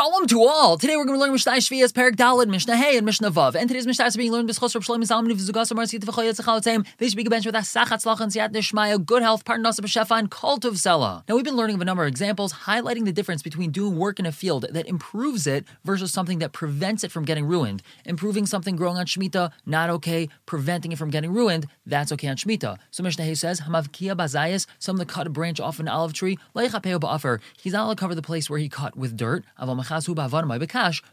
Shalom to all! Today we're going to learn Mishnah Shvias, Perek Daled, Mishnah Hey, and Mishnah Vav. And today's Mishnah is being learned B'schos Reb Shlomo Zalman V'zugas Amar Tzit V'choyet Zechal They should be bench with Asach Hatzlach and Siyat Nishmaya, good health, pardon us B'shefa, and cult of Sela. Now we've been learning of a number of examples highlighting the difference between doing work in a field that improves it versus something that prevents it from getting ruined. Improving something growing on Shemitah, not okay. Preventing it from getting ruined, that's okay on Shemitah. So Mishnah Hey says, Hamavkia Bazayas, someone cut a branch off an olive tree, Leichapeo Ba'afer, he's not allowed to cover the place where he cut with dirt,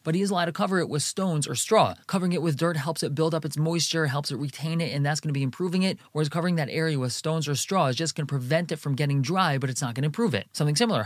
but he is allowed to cover it with stones or straw. Covering it with dirt helps it build up its moisture, helps it retain it, and that's going to be improving it. Whereas covering that area with stones or straw is just going to prevent it from getting dry, but it's not going to improve it. Something similar.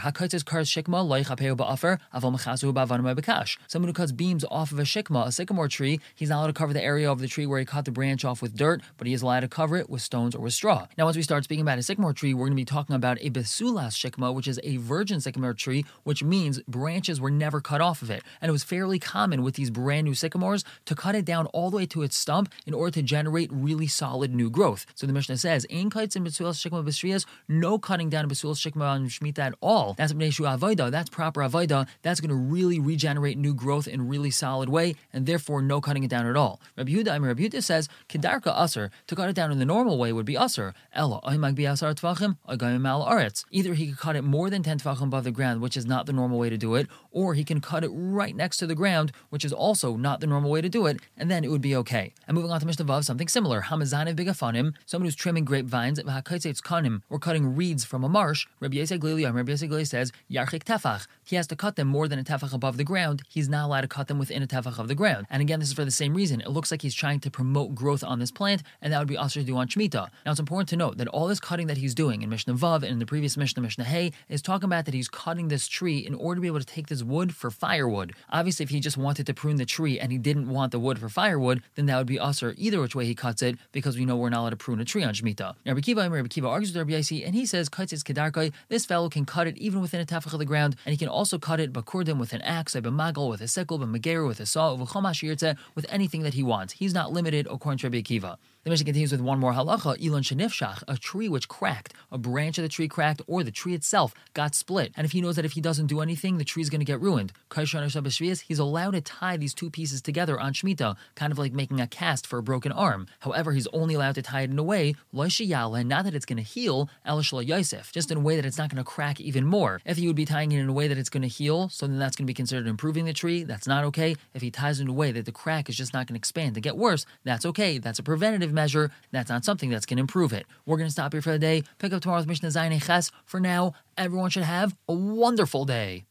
Someone who cuts beams off of a shikma, a sycamore tree, he's not allowed to cover the area of the tree where he cut the branch off with dirt, but he is allowed to cover it with stones or with straw. Now, once we start speaking about a sycamore tree, we're going to be talking about a besulas shikma, which is a virgin sycamore tree, which means branches were never cut off of it. And it was fairly common with these brand new sycamores to cut it down all the way to its stump in order to generate really solid new growth. So the Mishnah says, Ein kites in Besulas Shikma B'Shvias, no cutting down Besulas Shikma on Shemitah at all. That's B'neshu Avoida, that's proper Avoida. That's going to really regenerate new growth in really solid way, and therefore no cutting it down at all. Rabbi Yehuda, I mean, Rabbi Yehuda says, Kedarka Aser, to cut it down in the normal way would be Aser. Ella, Oimag Bi Asar Tvachim, Oigayim Al Aretz. Either he could cut it more than 10 Tvachim above the ground, which is not the normal way to do it, or he can cut it right next to the ground, which is also not the normal way to do it, and then it would be okay. And moving on to Mishnah Vav, something similar. Hamazanev bigafanim, someone who's trimming grapevines, kanim, or cutting reeds from a marsh. Rabbi Glili, Rabbi says, Yarchik tefach. He has to cut them more than a tefach above the ground. He's not allowed to cut them within a tefach of the ground. And again, this is for the same reason. It looks like he's trying to promote growth on this plant, and that would be also to do on Shemitah. Now, it's important to note that all this cutting that he's doing in Mishnah Vav and in the previous Mishnah, Mishnah Hay, is talking about that he's cutting this tree in order to be able to take this wood for firewood. Obviously, if he just wanted to prune the tree and he didn't want the wood for firewood, then that would be usher either which way he cuts it, because we know we're not allowed to prune a tree on Shemitah. Rabbi Akiva, Rabbi Akiva argues with Rabbi Yosi, and he says, his kedarkai, this fellow can cut it even within a tefach of the ground, and he can also cut it bakurdim with an axe, a b'magal, with a sickle, b'mager, with a saw, with anything that he wants. He's not limited according to Rabbi Akiva. The Mishnah continues with one more halacha, Elon Shanifshach, a tree which cracked, a branch of the tree cracked, or the tree itself got split. And if he knows that if he doesn't do anything, the tree is going to get ruined. He's allowed to tie these two pieces together on Shemitah, kind of like making a cast for a broken arm. However, he's only allowed to tie it in a way, not that it's going to heal, Yosef, just in a way that it's not going to crack even more. If he would be tying it in a way that it's going to heal, so then that's going to be considered improving the tree, that's not okay. If he ties it in a way that the crack is just not going to expand to get worse, that's okay. That's a preventative measure. That's not something that's going to improve it. We're going to stop here for the day. Pick up tomorrow's Mishnah Zayin Ches. For now, everyone should have a wonderful day.